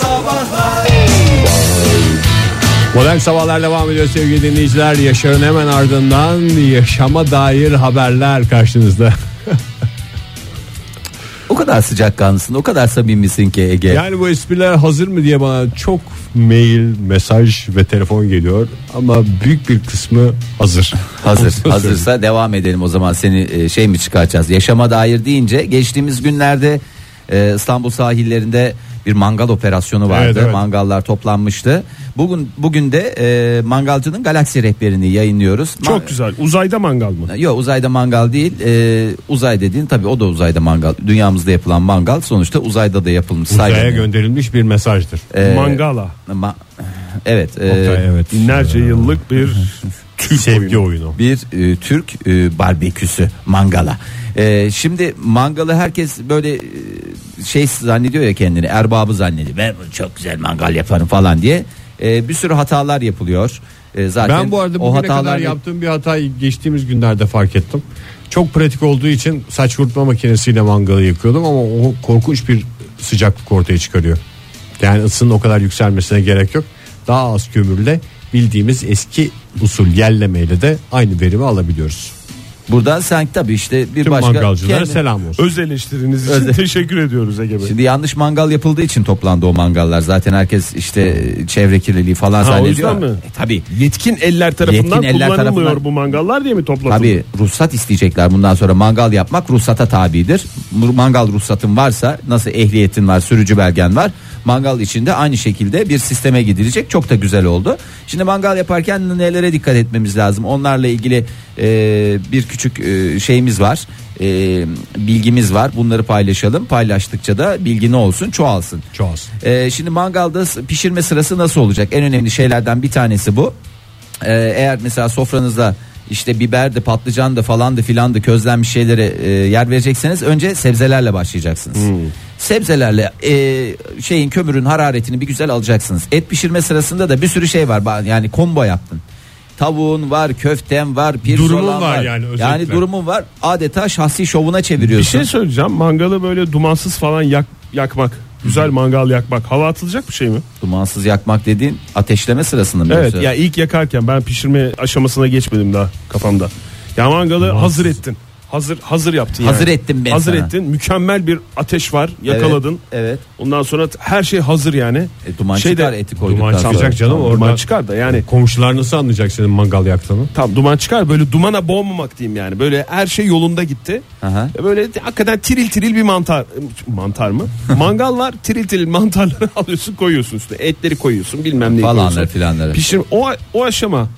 Sabahlar Modern Sabahlar devam ediyor sevgili dinleyiciler. Yaşar'ın hemen ardından yaşama dair haberler karşınızda. O kadar sıcakkanlısın, o kadar samimisin ki Ege. Yani bu espriler hazır mı diye bana çok mail, mesaj ve telefon geliyor. Ama büyük bir kısmı hazır. Hazır. Hazırsa devam edelim o zaman seni e, şey mi çıkaracağız? Yaşama dair deyince geçtiğimiz günlerde e, İstanbul sahillerinde bir mangal operasyonu vardı. Evet, evet. Mangallar toplanmıştı. Bugün bugün de e, mangalcının galaksi rehberini yayınlıyoruz. Çok Ma- güzel. Uzayda mangal mı? Yok uzayda mangal değil. E, uzay dediğin tabii o da uzayda mangal. Dünyamızda yapılan mangal sonuçta uzayda da yapılmış. Uzaya Saygı- gönderilmiş bir mesajdır. E, Mangala. ma- evet. e, Oktay, evet. Binlerce yıllık bir Türk Sevgi oyunu. oyunu. bir e, Türk e, barbeküsü mangala. E, şimdi mangalı herkes böyle e, şey zannediyor ya kendini erbabı zannediyor. Ben çok güzel mangal yaparım falan diye. E, bir sürü hatalar yapılıyor. E, zaten Ben bu arada o bugüne kadar hatalar yaptığım bir hatayı geçtiğimiz günlerde fark ettim. Çok pratik olduğu için saç kurutma makinesiyle mangalı yakıyordum ama o korkunç bir sıcaklık ortaya çıkarıyor. Yani ısının o kadar yükselmesine gerek yok. Daha az kömürle bildiğimiz eski usul yerlemeyle de aynı verimi alabiliyoruz. Buradan sen tabii işte bir Tüm başka mangalcılara kendi- selam olsun. Öz eleştiriniz için Özel- teşekkür ediyoruz Ege Bey. Şimdi yanlış mangal yapıldığı için toplandı o mangallar. Zaten herkes işte çevre kirliliği falan Ha, o zannediyor. yüzden mi? E, tabii. Yetkin eller tarafından Yetkin eller kullanılmıyor tarafından- bu mangallar diye mi toplatıldı? Tabii ruhsat isteyecekler bundan sonra mangal yapmak ruhsata tabidir. Mangal ruhsatın varsa nasıl ehliyetin var sürücü belgen var mangal içinde aynı şekilde bir sisteme gidilecek çok da güzel oldu. Şimdi mangal yaparken nelere dikkat etmemiz lazım onlarla ilgili e, bir küçük e, şeyimiz var e, bilgimiz var bunları paylaşalım paylaştıkça da bilgi ne olsun çoğalsın. Çoğalsın. Ee, şimdi mangalda pişirme sırası nasıl olacak? En önemli şeylerden bir tanesi bu. Ee, eğer mesela sofranızda işte biber de patlıcan da falan da filan da közlenmiş şeylere e, yer verecekseniz önce sebzelerle başlayacaksınız. Sebzelerle e, şeyin kömürün hararetini bir güzel alacaksınız. Et pişirme sırasında da bir sürü şey var. Yani combo yaptın. Tavuğun var, köften var, pirzolan Durumun var yani özellikle. Yani durumun var. Adeta şahsi şovuna Bir çeviriyorsun. şey söyleyeceğim. Mangalı böyle dumansız falan yak, yakmak. Güzel mangal yakmak. Hava atılacak bir şey mi? Dumansız yakmak dediğin ateşleme sırasında mı? Evet ya ilk yakarken ben pişirme aşamasına geçmedim daha kafamda. Ya mangalı hazır ettin. Hazır hazır yaptın yani. Hazır ettim ben Hazır sana. ettin. Mükemmel bir ateş var. Yakaladın. Evet. evet. Ondan sonra her şey hazır yani. E, duman Şeyde- çıkar eti koyduktan Duman sonra. çıkacak canım Tamam, orada. Duman çıkar da yani. Komşular nasıl anlayacak senin mangal yaktığını? Tam duman çıkar böyle dumana boğmamak diyeyim yani. Böyle her şey yolunda gitti. Aha. E, Böyle hakikaten tiril tiril bir mantar. Mantar mı? Mangal var tiril tiril mantarları alıyorsun koyuyorsun üstüne. Etleri koyuyorsun bilmem ne Falanları koyuyorsun. filanları. Pişir o o aşama.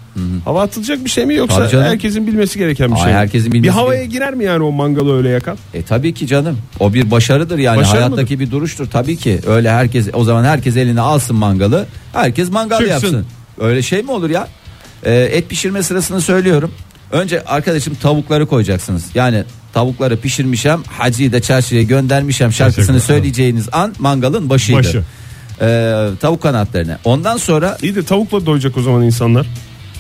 Hava atılacak bir şey mi yoksa Tabii canım. herkesin bilmesi gereken bir Ay, şey mi? herkesin Bir bilmesi havaya gerek- girer mi yani o mangalı öyle yakan? E tabii ki canım. O bir başarıdır yani Başarı hayattaki bir duruştur tabii ki. Öyle herkes o zaman herkes eline alsın mangalı. Herkes mangal Çıksın. yapsın. Öyle şey mi olur ya? E, et pişirme sırasını söylüyorum. Önce arkadaşım tavukları koyacaksınız. Yani tavukları pişirmişem, hacıyı da çarşıya göndermişem şarkısını Teşekkür ederim. söyleyeceğiniz an mangalın başıydı. Başı. E, tavuk kanatlarını. Ondan sonra İyi de tavukla doyacak o zaman insanlar.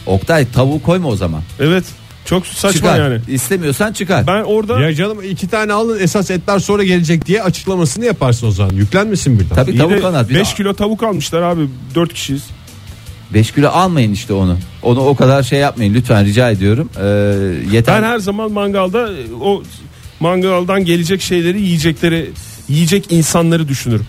Oktay tavuğu koyma o zaman. Evet. Çok saçma çıkar. yani. İstemiyorsan çıkar. Ben orada Ya canım iki tane alın esas etler sonra gelecek diye açıklamasını yaparsın o zaman. Yüklenmesin birden. Tabii iyi tavuk kanat. 5 kilo tavuk almışlar abi. 4 kişiyiz. 5 kilo almayın işte onu. Onu o kadar şey yapmayın lütfen rica ediyorum. Ee, yeter. Ben her zaman mangalda o mangaldan gelecek şeyleri yiyecekleri yiyecek insanları düşünürüm.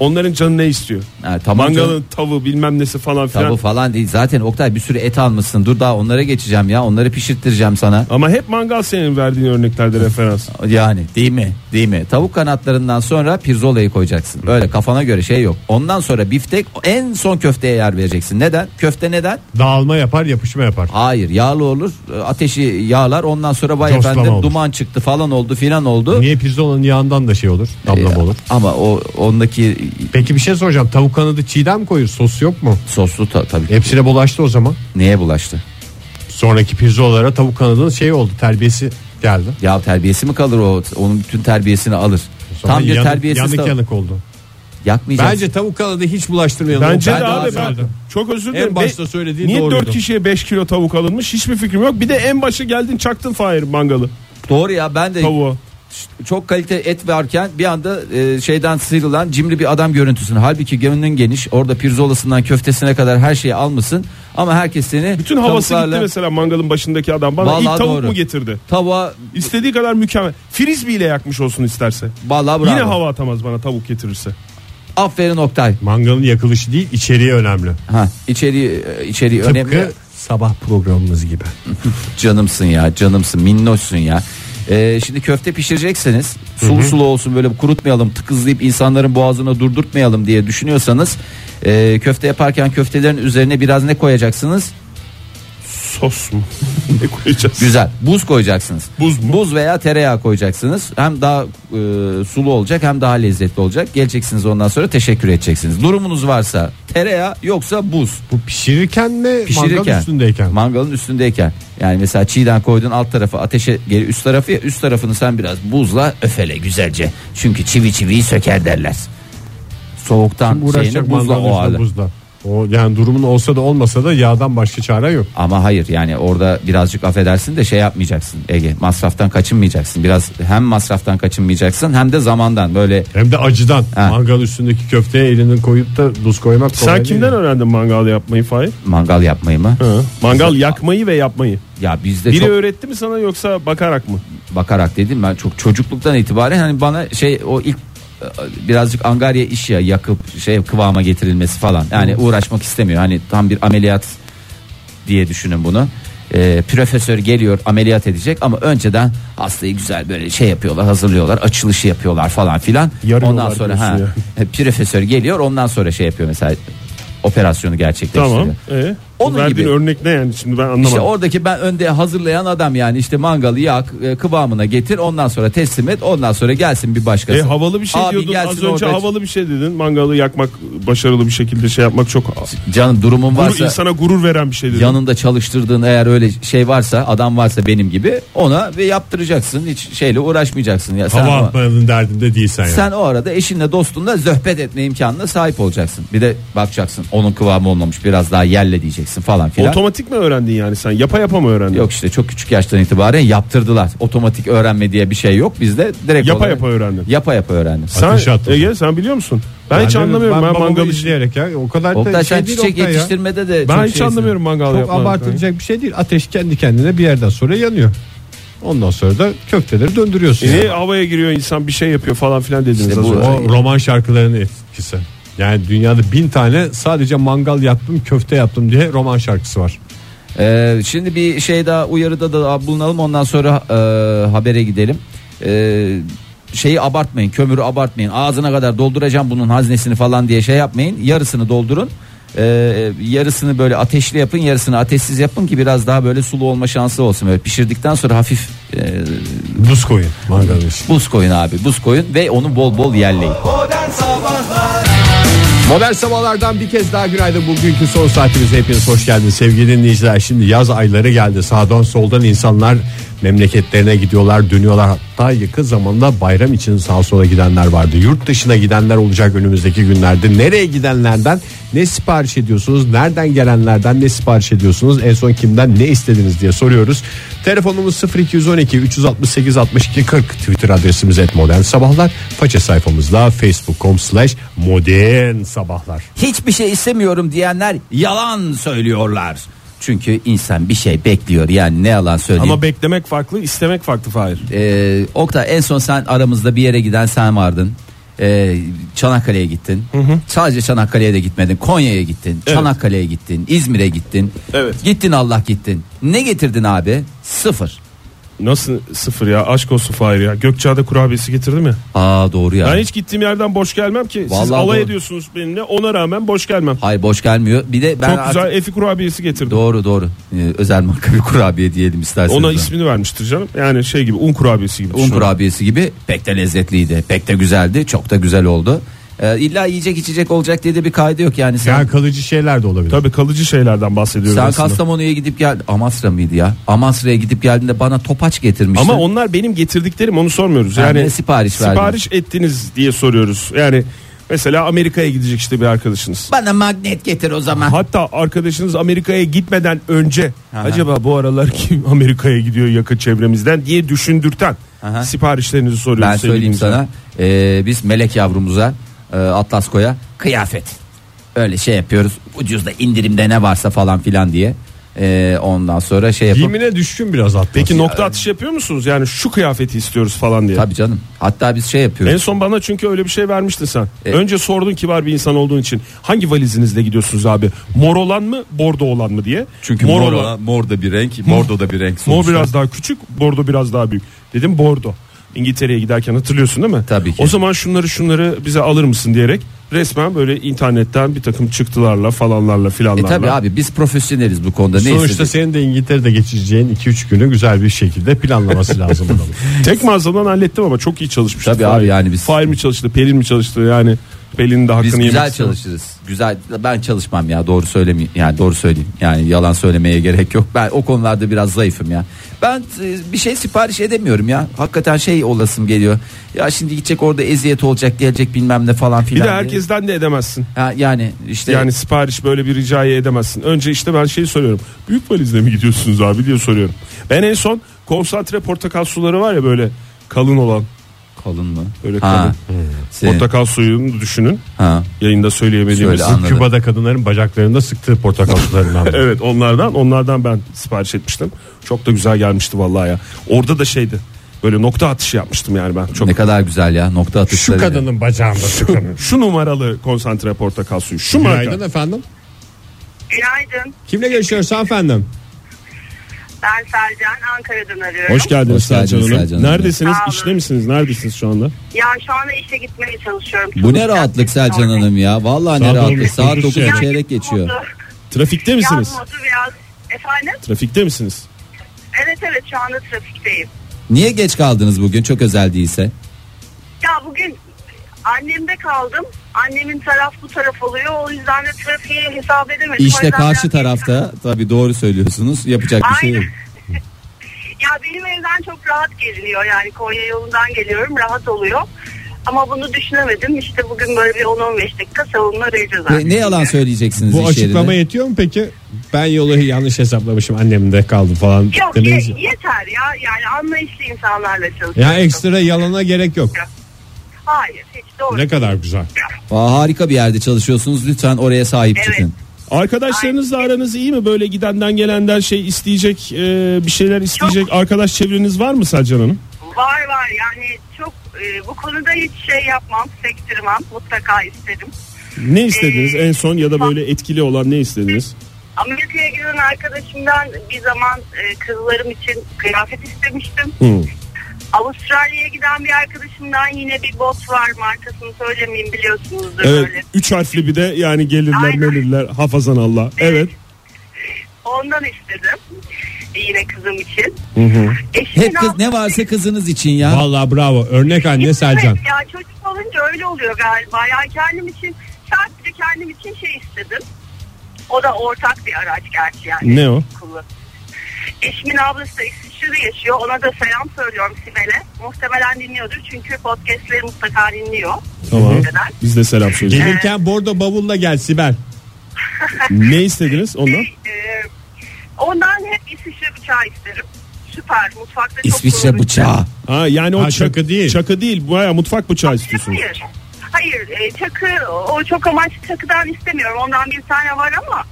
Onların canı ne istiyor? Ha, tamam Mangalın canım. tavuğu bilmem nesi falan filan. Tabu falan değil. Zaten Oktay bir sürü et almışsın. Dur daha onlara geçeceğim ya. Onları pişirttireceğim sana. Ama hep mangal senin verdiğin örneklerde referans. Yani değil mi? Değil mi? Tavuk kanatlarından sonra pirzolayı koyacaksın. Öyle kafana göre şey yok. Ondan sonra biftek en son köfteye yer vereceksin. Neden? Köfte neden? Dağılma yapar yapışma yapar. Hayır yağlı olur. Ateşi yağlar. Ondan sonra vay Coslama efendim olur. duman çıktı falan oldu filan oldu. Niye pirzolanın yağından da şey olur damlama Ee, olur. Ama o ondaki Peki bir şey soracağım tavuk kanadı çiğdem mi koyuyor sos yok mu? soslu ta- tabii. Hepsine bulaştı o zaman. Neye bulaştı? Sonraki pirzolalara tavuk kanadının şey oldu terbiyesi geldi. Ya terbiyesi mi kalır o? Onun bütün terbiyesini alır. Sonra Tam bir yanık, terbiyesiz yanık tavuk. yanık oldu. Yakmayacağız. Bence tavuk kanadı hiç bulaştırmayalım. Bence Ben de abi ben çok özür dilerim. En başta Be- söylediğin Niye doğruydu. 4 kişiye 5 kilo tavuk alınmış hiçbir fikrim yok. Bir de en başa geldin çaktın Fahir mangalı Doğru ya ben de tavuğa. Çok kalite et varken bir anda e, şeyden sıyrılan cimri bir adam görüntüsünü. Halbuki gönlün geniş. Orada pirzolasından köftesine kadar her şeyi almışsın. Ama herkes seni Bütün havası tavuklarla- gitti mesela mangalın başındaki adam. Bana Vallahi ilk tavuk doğru. mu getirdi? Tavuğa İstediği kadar mükemmel. Frisbee ile yakmış olsun isterse. vallahi bravo. Yine hava atamaz bana tavuk getirirse. Aferin Oktay. Mangalın yakılışı değil içeriği önemli. Ha içeriği e, içeriği Tıpkı önemli. sabah programımız gibi. Canımsın ya canımsın minnoşsun ya. Ee, şimdi köfte pişirecekseniz sulu sulu olsun böyle kurutmayalım tıkızlayıp insanların boğazına durdurtmayalım diye düşünüyorsanız e, köfte yaparken köftelerin üzerine biraz ne koyacaksınız? Sos mu? ne koyacağız? Güzel buz koyacaksınız. Buz mu? Buz veya tereyağı koyacaksınız. Hem daha e, sulu olacak hem daha lezzetli olacak. Geleceksiniz ondan sonra teşekkür edeceksiniz. Durumunuz varsa tereyağı yoksa buz. Bu pişirirken mi mangalın Pişirirken. üstündeyken? Mangalın üstündeyken. Yani mesela çiğden koydun alt tarafı ateşe geri üst tarafı ya üst tarafını sen biraz buzla öfele güzelce. Çünkü çivi çiviyi söker derler. Soğuktan şeyini buzla mangalın o hali. buzla. O yani durumun olsa da olmasa da yağdan başka çare yok. Ama hayır yani orada birazcık affedersin de şey yapmayacaksın Ege masraftan kaçınmayacaksın biraz hem masraftan kaçınmayacaksın hem de zamandan böyle Hem de acıdan. Ha. Mangal üstündeki köfteye elini koyup da buz koymak kolay Sen kimden değil. öğrendin mangal yapmayı Fahir? mangal yapmayı mı? Hı. Mangal yakmayı ve yapmayı. Ya bizde Biri çok öğretti mi sana yoksa bakarak mı? bakarak dedim ben çok çocukluktan itibaren hani bana şey o ilk e, birazcık angarya iş ya yakıp şey kıvama getirilmesi falan. Yani uğraşmak istemiyor. Hani tam bir ameliyat diye düşünün bunu. Ee, profesör geliyor ameliyat edecek ama önceden hastayı güzel böyle şey yapıyorlar hazırlıyorlar açılışı yapıyorlar falan filan Yarıyorlar ondan sonra ha diyorsun profesör geliyor ondan sonra şey yapıyor mesela operasyonu gerçekleştiriyor. Tamam. Ee, Onun verdiğin gibi. örnek ne yani şimdi ben anlamadım. İşte oradaki ben önde hazırlayan adam yani işte mangalı yak e, kıvamına getir ondan sonra teslim et ondan sonra gelsin bir başkası. E, havalı bir şey Abi diyordun az önce orada- havalı bir şey dedin. Mangalı yakmak başarılı bir şekilde şey yapmak çok Canım durumun gurur, varsa insana gurur veren bir şey dedin. yanında çalıştırdığın eğer öyle şey varsa adam varsa benim gibi ona ve yaptıracaksın hiç şeyle uğraşmayacaksın ya sen Hava o, atmanın derdinde değilsen yani. sen o arada eşinle dostunla zöhbet etme imkanına sahip olacaksın. Bir de bakacaksın onun kıvamı olmamış biraz daha yerle diyeceksin falan filan. Otomatik mi öğrendin yani sen? Yapa yapa mı öğrendin? Yok işte çok küçük yaştan itibaren yaptırdılar. Otomatik öğrenme diye bir şey yok bizde direkt Yapa olarak- yapa öğrendin. Yapa yapa öğrendim. Sen Ateşe attın. Ege sen biliyor musun? Ben, hiç anlamıyorum. Ben, babamı mangal izleyerek ya. O kadar da Oktay şey sen değil çiçek Oktay ya. yetiştirmede de Ben hiç şeysin. anlamıyorum mangal Çok abartılacak bir şey değil. Ateş kendi kendine bir yerden sonra yanıyor. Ondan sonra da köfteleri döndürüyorsun. E, yani. niye havaya giriyor insan bir şey yapıyor falan filan dediniz İşte az bu- önce. O roman şarkılarının etkisi. Yani dünyada bin tane sadece mangal yaptım köfte yaptım diye roman şarkısı var. Ee, şimdi bir şey daha uyarıda da bulunalım ondan sonra e, habere gidelim. Ee, şeyi abartmayın kömürü abartmayın ağzına kadar dolduracağım bunun haznesini falan diye şey yapmayın yarısını doldurun. Ee, yarısını böyle ateşli yapın yarısını ateşsiz yapın ki biraz daha böyle sulu olma şansı olsun böyle pişirdikten sonra hafif e, Buz koyun mangal için. buz koyun abi buz koyun ve onu bol bol yerleyin. Modern sabahlardan bir kez daha günaydın. Bugünkü son saatimize hepiniz hoş geldiniz sevgili dinleyiciler. Şimdi yaz ayları geldi. Sağdan soldan insanlar memleketlerine gidiyorlar, dönüyorlar. Hatta yakın zamanda bayram için sağa sola gidenler vardı. Yurt dışına gidenler olacak önümüzdeki günlerde. Nereye gidenlerden ne sipariş ediyorsunuz? Nereden gelenlerden ne sipariş ediyorsunuz? En son kimden ne istediniz diye soruyoruz. Telefonumuz 0212 368 62 40 Twitter adresimiz et modern sabahlar. Faça sayfamızda facebook.com slash modern sabahlar. Hiçbir şey istemiyorum diyenler yalan söylüyorlar. Çünkü insan bir şey bekliyor yani ne yalan söyleyeyim. Ama beklemek farklı, istemek farklı Fahir. Ee, Oktay en son sen aramızda bir yere giden sen vardın. Ee, Çanakkale'ye gittin. Sadece Çanakkale'ye de gitmedin. Konya'ya gittin. Evet. Çanakkale'ye gittin. İzmir'e gittin. Evet. Gittin Allah gittin. Ne getirdin abi? Sıfır. Nasıl sıfır ya aşk olsun Fahir ya. Gökçeada kurabiyesi getirdi mi? Aa doğru ya. Ben hiç gittiğim yerden boş gelmem ki. Siz Vallahi alay doğru. ediyorsunuz benimle ona rağmen boş gelmem. Hayır boş gelmiyor. Bir de ben Çok artık- güzel efi kurabiyesi getirdim. Doğru doğru. Ee, özel marka bir kurabiye diyelim isterseniz. Ona de. ismini vermiştir canım. Yani şey gibi un kurabiyesi gibi. Un kurabiyesi gibi pek de lezzetliydi. Pek de güzeldi. Çok da güzel oldu. Ee, illa yiyecek içecek olacak diye de bir kaydı yok yani. Sen, Yani kalıcı şeyler de olabilir. Tabii kalıcı şeylerden bahsediyoruz sen aslında. Kastamonu'ya gidip gel Amasra mıydı ya? Amasra'ya gidip geldiğinde bana topaç getirmiştin. Ama onlar benim getirdiklerim onu sormuyoruz. Ha, Yani ne sipariş verdin? Sipariş ettiniz diye soruyoruz. Yani mesela Amerika'ya gidecek işte bir arkadaşınız. Bana magnet getir o zaman. Hatta arkadaşınız Amerika'ya gitmeden önce Aha. acaba bu aralar kim Amerika'ya gidiyor yakın çevremizden diye düşündürten Aha. siparişlerinizi soruyoruz. Ben söyleyeyim sana. Ee, biz melek yavrumuza e, Atlas Koy'a kıyafet. Öyle şey yapıyoruz. Ucuzda indirimde ne varsa falan filan diye. Ee, ondan sonra şey yapıp Giyimine düşkün biraz Atlas. Peki nokta atışı yapıyor musunuz? Yani şu kıyafeti istiyoruz falan diye. tabii canım. Hatta biz şey En yapıyoruz. son bana çünkü öyle bir şey vermiştin sen. E- Önce sordun kibar bir insan olduğun için. Hangi valizinizle gidiyorsunuz abi? Mor olan mı, bordo olan mı diye. Çünkü mor, mor, olan. mor da bir renk, bordo da bir renk. Mor sonuçta. biraz daha küçük, bordo biraz daha büyük. Dedim bordo. İngiltere'ye giderken hatırlıyorsun değil mi? Tabii ki. O zaman şunları şunları bize alır mısın diyerek resmen böyle internetten bir takım çıktılarla falanlarla E filanlarla. tabii abi biz profesyoneliz bu konuda. Ne Sonuçta istedik? senin de İngiltere'de geçireceğin 2-3 günü güzel bir şekilde planlaması lazım adamın. Tek mağazadan hallettim ama çok iyi çalışmış. Tabii abi yani biz- Fahir mi çalıştı, Pelin mi çalıştı yani Pelin'in de hakkını Biz güzel çalışırız. Güzel ben çalışmam ya doğru söylemeyeyim. Yani doğru söyleyeyim. Yani yalan söylemeye gerek yok. Ben o konularda biraz zayıfım ya. Ben e, bir şey sipariş edemiyorum ya. Hakikaten şey olasım geliyor. Ya şimdi gidecek orada eziyet olacak, gelecek bilmem ne falan Bir filan. de diye. herkesten de edemezsin. Ha, yani işte Yani sipariş böyle bir ricayı edemezsin. Önce işte ben şeyi soruyorum. Büyük valizle mi gidiyorsunuz abi diye soruyorum. Ben en son konsantre portakal suları var ya böyle kalın olan. Kalın mı? Böyle ha. kalın. Senin- Portakal suyunu düşünün. ha. Yayında söyleyemediğimiz. Söyle, anladım. Küba'da kadınların bacaklarında sıktığı portakal sularından. Evet onlardan onlardan ben sipariş etmiştim. Çok da güzel gelmişti vallahi ya. Orada da şeydi. Böyle nokta atışı yapmıştım yani ben. Çok Ne kadar güzel ya nokta Şu atışları. kadının bacağında sıkılmış. şu numaralı konsantre portakal suyu. Şu marka. Günaydın efendim. Günaydın. Kimle görüşüyoruz hanımefendim? Ben Selcan. Ankara'dan arıyorum. Hoş geldiniz Hoş geldiniz Selcan Hanım. Selcan Hanım. Neredesiniz? Sağ olun. İşte misiniz? Neredesiniz şu anda? Ya şu anda işe gitmeye çalışıyorum. Bu ne rahatlık Selcan Hanım ya. Vallahi ne Saat rahatlık. Saat dokuz 9 çeyrek. çeyrek geçiyor. Trafikte misiniz? Yaz modu biraz. Efendim? Trafikte misiniz? Evet evet şu anda trafikteyim. Niye geç kaldınız bugün? Çok özel değilse. Annemde kaldım. Annemin taraf bu taraf oluyor. O yüzden de trafiği hesap edemedim. İşte karşı tarafta tabii doğru söylüyorsunuz. Yapacak bir şey yok. Ya benim evden çok rahat geliniyor. Yani Konya yolundan geliyorum. Rahat oluyor. Ama bunu düşünemedim. İşte bugün böyle bir 10-15 dakika savunma vereceğiz. Ne, ne yalan söyleyeceksiniz Bu iş açıklama yerinde? yetiyor mu peki? Ben yolu yanlış hesaplamışım annemde kaldı falan Yok ye- yeter ya. Yani anlayışlı insanlarla çalışıyorum. Ya ekstra yalana gerek yok. Hayır hiç doğru. Ne kadar güzel. Aa, harika bir yerde çalışıyorsunuz. Lütfen oraya sahip Evet. çıkın. Arkadaşlarınızla aranız iyi mi? Böyle gidenden gelenden şey isteyecek, e, bir şeyler isteyecek arkadaş çevreniz var mı Selcan Hanım? Var var yani çok e, bu konuda hiç şey yapmam, sektirmem. Mutlaka isterim. Ne istediniz Ee, en son ya da böyle etkili olan ne istediniz? Amerika'ya giden arkadaşımdan bir zaman e, kızlarım için kıyafet istemiştim. Hı. Avustralya'ya giden bir arkadaşımdan yine bir bot var markasını söylemeyeyim biliyorsunuzdur Evet, böyle. üç harfli bir de yani gelirler Aynen. melirler hafazan Allah. Evet. Ondan istedim. Yine kızım için. Hı hı. Hep kız ne varsa kızınız için ya. Vallahi bravo. Örnek anne Evet, Selcan. Ya çocuk olunca öyle oluyor galiba. Yani kendim için sadece kendim için şey istedim. O da ortak bir araç gerçi yani. Ne o? Kullan- Eşimin ablası da İsviçre'de yaşıyor. Ona da selam söylüyorum Sibel'e. Muhtemelen dinliyordur çünkü podcastleri mutlaka dinliyor. Tamam. Biz de selam söyleyeceğiz. Gelirken bordo bavulla gel Sibel. ne istediniz ondan? Ee, ondan hep İsviçre bıçağı isterim. Süper. Mutfakta çok İsviçre kullanışlı. bıçağı. Ha yani o Ha, çak- çakı değil. Çakı değil. Baya mutfak bıçağı istiyorsunuz. Hayır. Hayır. e, çakı o çok amaçlı çakıdan istemiyorum. Ondan bir tane var ama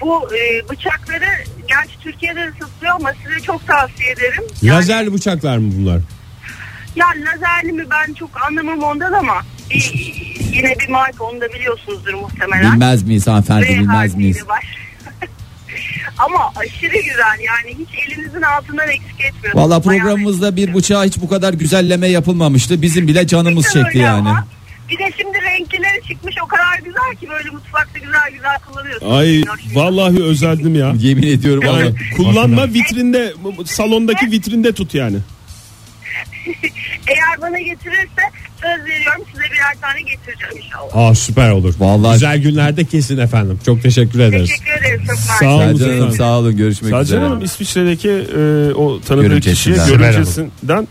bu e, bıçakları gerçi Türkiye'de de satılıyor ama size çok tavsiye ederim. Yani, Lazerli bıçaklar mı bunlar? Ya lazerli mi ben çok anlamam ondan ama bir, yine bir marka onu da biliyorsunuzdur muhtemelen. Bilmez miyiz hanımefendi V bilmez miyiz? ama aşırı güzel yani hiç elinizin altından eksik etmiyor. Valla programımızda bir bıçağa hiç bu kadar güzelleme yapılmamıştı. Bizim bile canımız çekti yani. ama. Bir de şimdi renklileri çıkmış o kadar güzel ki böyle mutfakta güzel güzel kullanıyorsun. Ay vallahi özeldim ya. Yemin ediyorum valla. kullanma vitrinde salondaki vitrinde tut yani. Eğer bana getirirse söz veriyorum size birer tane getireceğim inşallah. Aa süper olur. Vallahi- Güzel günlerde kesin efendim. Çok teşekkür ederiz. Teşekkür ederim çok. Sağ olun. Selcan Hanım sağ olun görüşmek Selcan üzere. Hanım İsviçre'deki e, o tanıdığı Görümcesinden. kişiye Sibel görümcesinden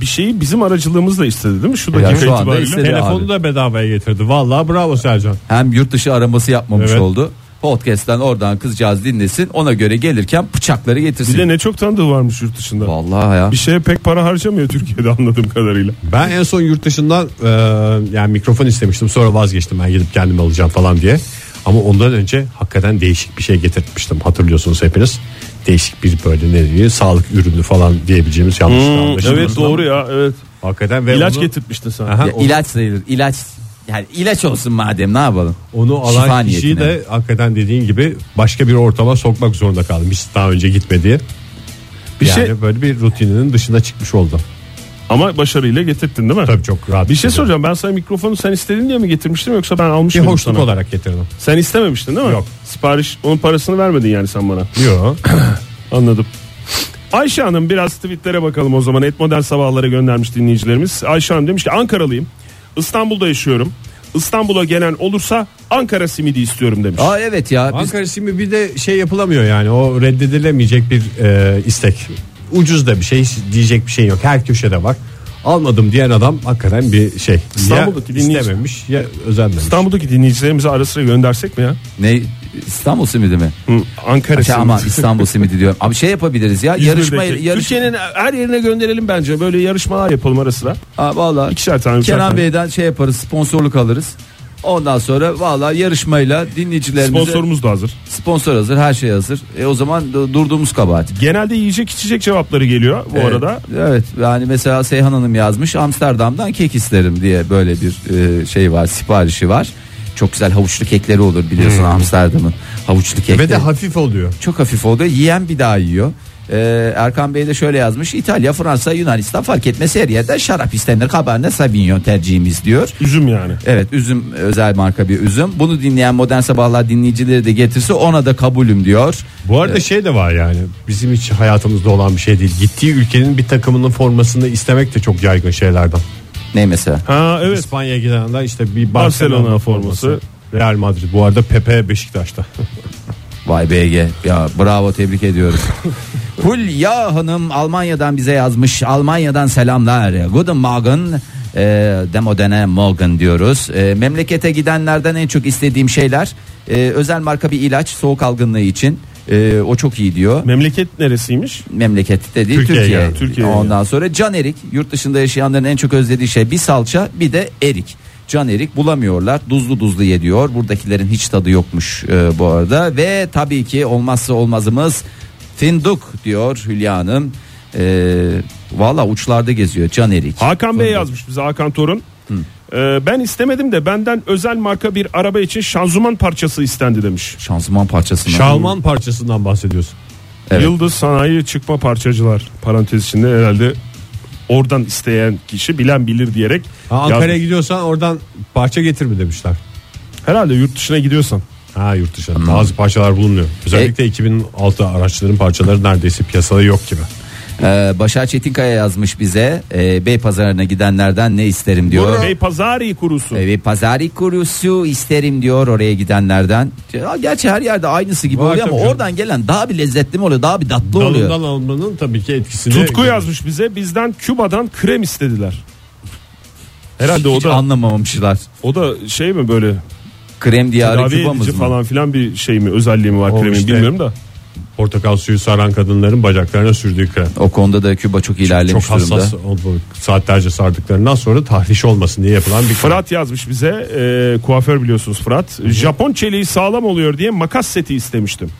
bir şeyi bizim aracılığımızla istedi değil mi? Şu dakika şu anda itibariyle. istedi. Telefonu abi. da bedavaya getirdi. Vallahi bravo Selcan. Hem yurt dışı araması yapmamış Evet. oldu. Podcast'ten oradan kızcağız dinlesin. Ona göre gelirken bıçakları getirsin. Bir de ne çok tanıdığı varmış yurt dışında. Vallahi ya. Bir şeye pek para harcamıyor Türkiye'de anladığım kadarıyla. Ben en son yurt dışından e, yani mikrofon istemiştim sonra vazgeçtim ben gidip kendim alacağım falan diye. Ama ondan önce hakikaten değişik bir şey getirtmiştim hatırlıyorsunuz hepiniz. Değişik bir böyle ne diye sağlık ürünü falan diyebileceğimiz yanlış Hmm, evet doğru ya evet. Hakikaten ve İlaç onu, getirtmiştin sen. Aha, Ya onu, ilaç sayılır. İlaç yani ilaç olsun madem ne yapalım? onu alan Şifa kişiyi niyetine. de hakikaten dediğin gibi başka bir ortama sokmak zorunda kaldım. Hiç daha önce gitmediği. Bir yani şey böyle bir rutininin dışına çıkmış oldu. Ama başarıyla getirdin değil mi? Tabii çok rahat. Bir şey soracağım ben sana mikrofonu sen istedin diye mi getirmiştim yoksa ben Bir almışım hoşluk sana? olarak getirdim. Sen istememiştin değil mi? Yok. Sipariş onun parasını vermedin yani sen bana. Yok. Anladım. Ayşe Hanım biraz tweetlere bakalım o zaman. Et modern sabahlara göndermiş dinleyicilerimiz. Ayşe Hanım demiş ki Ankaralıyım. İstanbul'da yaşıyorum. İstanbul'a gelen olursa Ankara simidi istiyorum demiş. Aa evet ya. Biz, Ankara Simi bir de şey yapılamıyor yani o reddedilemeyecek bir e, istek. Ucuz da bir şey diyecek bir şey yok. Her köşede var. Almadım diyen adam hakikaten bir şey. İstanbul'daki ya dinleyici- istememiş ya özenmemiş. İstanbul'daki dinleyicilerimize ara sıra göndersek mi ya? ne İstanbul simidi mi? Hı, Ankara simidi. ama İstanbul simidi diyorum. Abi şey yapabiliriz ya. Yarışma İzmir'deki. yarış. Türkiye'nin her yerine gönderelim bence. Böyle yarışmalar yapalım ara sıra. Aa, vallahi İkişer tane. Kenan tane. Bey'den şey yaparız sponsorluk alırız. Ondan sonra vallahi yarışmayla dinleyicilerimize Sponsorumuz da hazır. sponsor hazır her şey hazır. E o zaman du- durduğumuz kabahat. Genelde yiyecek içecek cevapları geliyor bu Evet, arada. Evet yani mesela Seyhan Hanım yazmış Amsterdam'dan kek isterim diye böyle bir e, şey var siparişi var. Çok güzel havuçlu kekleri olur biliyorsun Amsterdam'ın havuçlu kekleri. Ve de hafif oluyor. Çok hafif oldu. Yiyen bir daha yiyor. Ee, Erkan Bey de şöyle yazmış. İtalya, Fransa, Yunanistan fark etmez her yerde şarap istenir. Cabernet Sauvignon tercihimiz diyor. Üzüm yani. Evet üzüm özel marka bir üzüm. Bunu dinleyen modern sabahlar dinleyicileri de getirse ona da kabulüm diyor. Bu arada şey de var yani bizim hiç hayatımızda olan bir şey değil. Gittiği ülkenin bir takımının formasını istemek de çok yaygın şeylerden. Ne mesela? Ha evet. İspanya'ya gidenler işte bir Barcelona Barcelona, forması. forması. Real Madrid. Bu arada Pepe Beşiktaş'ta. Vay BG ya bravo tebrik ediyoruz. Hulya Hanım Almanya'dan bize yazmış. Almanya'dan selamlar. Guten Morgen. E, demodene Morgen diyoruz. E, memlekete gidenlerden en çok istediğim şeyler e, özel marka bir ilaç soğuk algınlığı için. E, o çok iyi diyor. Memleket neresiymiş? Memlekette değil Türkiye'ye Türkiye. yani, Türkiye'ye Ondan sonra can erik. Yurt dışında yaşayanların en çok özlediği şey bir salça bir de erik. Can erik bulamıyorlar. Duzlu duzlu yediyor. Buradakilerin hiç tadı yokmuş e, bu arada. Ve tabii ki olmazsa olmazımız fındık diyor Hülya Hanım. E, Valla uçlarda geziyor can erik. Hakan Bey Fındık. yazmış bize Hakan Torun. Ee, ben istemedim de benden özel marka bir araba için şanzıman parçası istendi demiş. Şanzıman parçasından. Şalman parçasından bahsediyorsun. Evet. Yıldız Sanayi Çıkma Parçacılar parantez içinde herhalde oradan isteyen kişi bilen bilir diyerek Ha, Ankara'ya yazmış. gidiyorsan oradan parça getir mi demişler. herhalde yurt dışına gidiyorsan Ha yurt dışında bazı parçalar bulunuyor. Özellikle 2006 araçların parçaları neredeyse piyasada yok gibi. Ee, Başar Çetinkaya yazmış bize. Ee, Bey pazarına gidenlerden ne isterim diyor. Bey Pazari kurusu. Evet, pazari kurusu isterim diyor oraya gidenlerden. Ya, Gerçi her yerde aynısı gibi Var oluyor ama canım. oradan gelen daha bir lezzetli mi oluyor? Daha bir tatlı oluyor. Dalından almanın tabii ki etkisini Tutku yazmış bize bizden Küba'dan krem istediler. Herhalde o Hiç da anlamamışlar. o da şey mi böyle Krem diyarı tedavi Küba'mız edici mı? falan filan bir şey mi özelliği mi var O kremin işte- bilmiyorum da. Portakal suyu saran kadınların bacaklarına sürdüğü krem. O konuda da Küba çok ilerlemiş Çok hassas durumda. oldu. saatlerce sardıklarından sonra tahriş olmasın diye yapılan bir krem. Fırat yazmış bize e, kuaför biliyorsunuz Fırat. Japon çeliği sağlam oluyor diye makas seti istemiştim.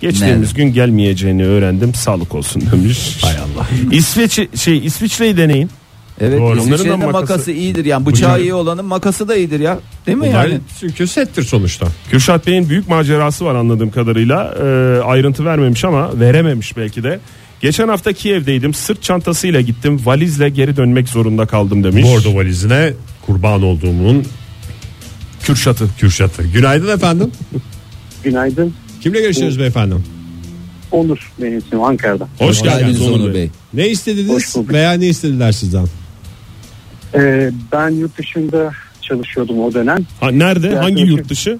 Geçtiğimiz gün gelmeyeceğini öğrendim. Sağlık olsun demiş. Hay Allah. İsveç şey İsviçre'yi deneyin. Evet Doğru. De makası, makası- iyidir yani. Bıçağı Bunlar- iyi olanın makası da iyidir ya. Değil mi Bunlar yani? çünkü settir sonuçta. Kürşat Bey'in büyük macerası var anladığım kadarıyla. E, ayrıntı vermemiş ama verememiş belki de. Geçen hafta Kiev'deydim. Sırt çantasıyla gittim. Valizle geri dönmek zorunda kaldım demiş. Bordo valizine kurban olduğumun Kürşat'ı. Kürşat'ı. Günaydın efendim. Günaydın. Kimle görüşüyoruz beyefendi? Onur benim ismim Ankara'da. Hoş geldiniz Onur Onur Bey. Bey. Ne istediniz Hoş bulduk. veya ne istediler sizden? Ee, ben yurt dışında çalışıyordum o dönem. Ha, nerede? Ya, Hangi yurt dışı?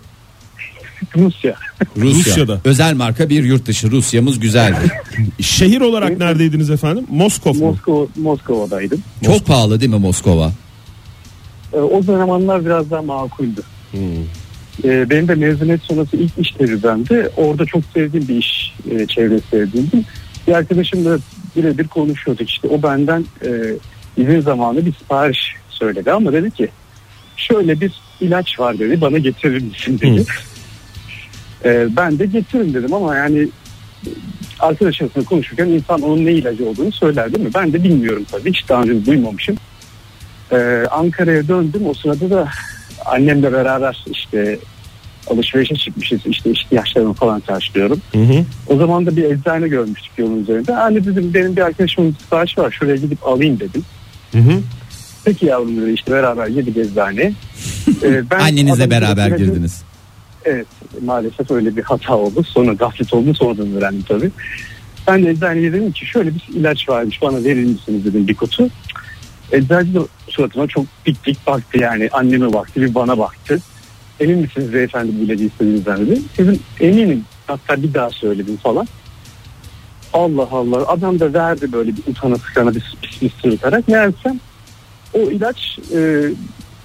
Rusya. Rusya. Rusya'da. Özel marka bir yurt dışı. Rusya'mız güzeldir. Şehir olarak neredeydiniz efendim? Moskov mu? Moskova, Moskova'daydım. Çok pahalı değil mi Moskova? Ee, o zamanlar biraz daha makuldü. e, benim de mezuniyet sonrası ilk iş tecrübemdi. Orada çok sevdiğim bir iş e, çevresi sevdiğim. Bir arkadaşımla birebir konuşuyorduk. İşte o benden e, izin zamanı bir sipariş söyledi ama dedi ki şöyle bir ilaç var dedi bana getirir misin dedi. E, ben de getiririm dedim ama yani arkadaş arasında konuşurken insan onun ne ilacı olduğunu söyler değil mi? Ben de bilmiyorum tabii hiç daha önce duymamışım. Ee, Ankara'ya döndüm o sırada da annemle beraber işte alışverişe çıkmışız işte ihtiyaçlarımı falan karşılıyorum. Hı hı. O zaman da bir eczane görmüştük yolun üzerinde. Anne dedim benim bir arkadaşımın siparişi var şuraya gidip alayım dedim. Hı hı. Peki yavrum dedi işte beraber yedik eczane. Ee, ben Annenizle beraber götüremedim. girdiniz. Evet maalesef öyle bir hata oldu. Sonra gaflet oldu sonradan öğrendim tabii. Ben de eczaneye dedim ki şöyle bir ilaç varmış bana verir misiniz dedim bir kutu. Eczacı da suratıma çok dik dik baktı yani anneme baktı bir bana baktı. Emin misiniz beyefendi bu ilacı istediğinizden dedi. Dedim eminim hatta bir daha söyledim falan. Allah Allah adam da verdi böyle bir utana sıkana bir pis pis sırıtarak. Meğersem o ilaç e,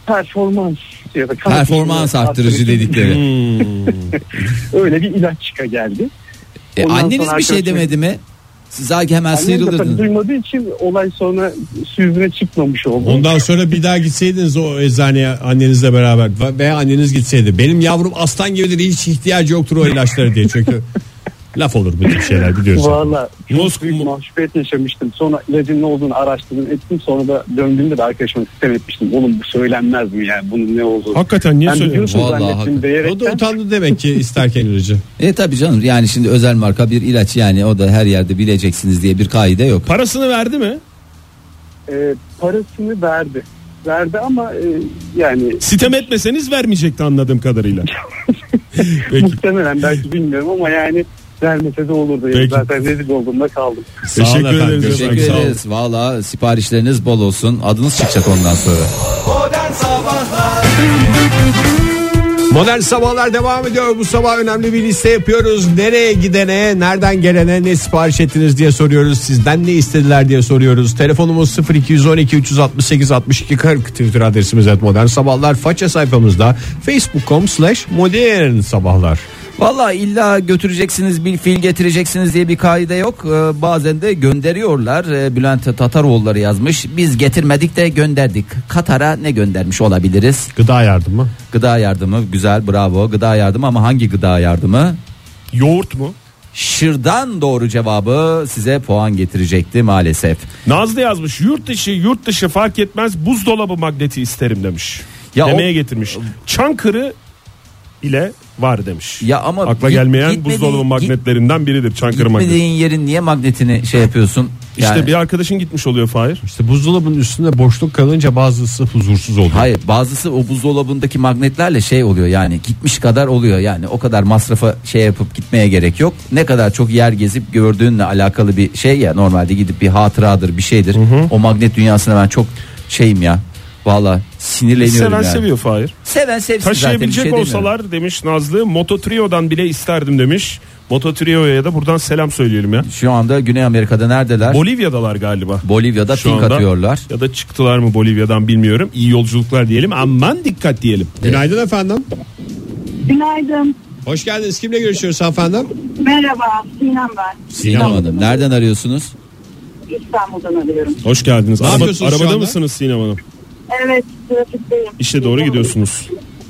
performans ya da Performans arttırıcı dedikleri. öyle bir ilaç çıka geldi. E, Ondan anneniz bir şey demedi mi? Siz belki hemen Annem sıyrılırdınız. duymadığı için olay sonra yüzüne çıkmamış oldu. Ondan sonra bir daha gitseydiniz o eczaneye annenizle beraber veya anneniz gitseydi. Benim yavrum aslan gibidir hiç ihtiyacı yoktur o ilaçlara diye. Çünkü laf olur bu tip şeyler biliyoruz. Valla çok büyük mahcubiyet yaşamıştım. Sonra ilacın ne olduğunu araştırdım ettim. Sonra da döndüğümde de arkadaşıma sistem etmiştim. Oğlum bu söylenmez mi yani bunun ne olduğunu. Hakikaten niye ben söylüyorsun? zannettim hakikaten. O da diyerekten. utandı demek ki isterken ilacı. E tabi canım yani şimdi özel marka bir ilaç yani o da her yerde bileceksiniz diye bir kaide yok. Parasını verdi mi? e, parasını verdi. Verdi ama e, yani Sitem etmeseniz vermeyecekti anladığım kadarıyla. Peki. muhtemelen belki bilmiyorum ama yani vermese de olurdu. Peki. Zaten rezil olduğumda kaldım. Teşekkür efendim, ederiz efendim. Teşekkür olun. ederiz. Valla siparişleriniz bol olsun. Adınız çıkacak ondan sonra. Modern sabahlar devam ediyor. Bu sabah önemli bir liste yapıyoruz. Nereye gidene, nereden gelene ne sipariş ettiniz diye soruyoruz. Sizden ne istediler diye soruyoruz. Telefonumuz 0212 368 62 40 Twitter adresimiz et modern sabahlar. Faça sayfamızda facebook.com slash modern sabahlar. Valla illa götüreceksiniz bir fil getireceksiniz diye bir kaide yok. Ee, bazen de gönderiyorlar. Ee, Bülent Tataroğulları yazmış. Biz getirmedik de gönderdik. Katar'a ne göndermiş olabiliriz? Gıda yardımı. Gıda yardımı güzel bravo gıda yardımı ama hangi gıda yardımı? Yoğurt mu? Şırdan doğru cevabı size puan getirecekti maalesef. Nazlı yazmış yurt dışı yurt dışı fark etmez buzdolabı magneti isterim demiş. Ya Demeye o- getirmiş. Çankırı ile var demiş. Ya ama Akla git- gelmeyen buzdolabı magnetlerinden biridir Çankırı magneti. Gitmediğin yerin niye magnetini şey yapıyorsun? İşte Yani- bir arkadaşın gitmiş oluyor Fahir. İşte buzdolabının üstünde boşluk kalınca bazısı huzursuz oluyor. Hayır bazısı o buzdolabındaki magnetlerle şey oluyor yani gitmiş kadar oluyor yani o kadar masrafa şey yapıp gitmeye gerek yok. Ne kadar çok yer gezip gördüğünle alakalı bir şey ya normalde gidip bir hatıradır bir şeydir. O magnet dünyasına ben çok şeyim ya. Valla sinirleniyorum Seven yani. seviyor Fahir. Seven sevsin zaten bir Taşıyabilecek şey demiyorum. olsalar demiş Nazlı Moto Trio'dan bile isterdim demiş. Moto Trio'ya da buradan selam söyleyelim ya. Şu anda Güney Amerika'da neredeler? Bolivya'dalar galiba. Bolivya'da Şu pink anda. atıyorlar. Ya da çıktılar mı Bolivya'dan bilmiyorum. İyi yolculuklar diyelim. Aman dikkat diyelim. Günaydın efendim. Günaydın. Hoş geldiniz. Kimle görüşüyoruz efendim? Merhaba. Sinem ben. Sinem Hanım nereden arıyorsunuz? İstanbul'dan arıyorum. Hoş geldiniz. Ne Araba- arabada mısınız Sinem Hanım? Evet trafikteyim. İşe doğru gidiyorsunuz.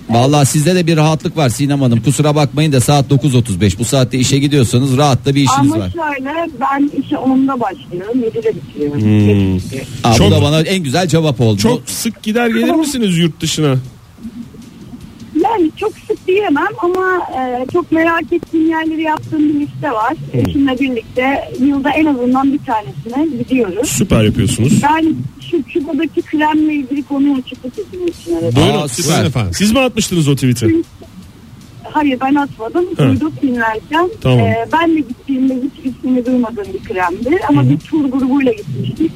Vallahi sizde de bir rahatlık var Sinem Hanım. Kusura bakmayın da saat 9.35. Bu saatte işe gidiyorsanız rahat da bir işiniz Ama var. şöyle ben işe 10'da başlıyorum 7'de bitiriyorum. Hmm. Aa, Çok- bu da bana en güzel cevap oldu. Çok sık gider gelir misiniz yurt dışına? Yani çok sık diyemem ama e, çok merak ettiğim yerleri yaptığım bir liste var. Eşimle birlikte yılda en azından bir tanesine gidiyoruz. Süper yapıyorsunuz. Yani şu Küba'daki kremle ilgili konuyu açıklık etmek için aradım. Buyurun, Aa, süper. efendim. Siz mi atmıştınız o tweet'i? Hayır ben atmadım. Hı. Duyduk dinlerken. Tamam. Ee, ben de gittiğimde hiç ismini duymadığım bir kremdi. Ama bir tur grubuyla gitmiştik.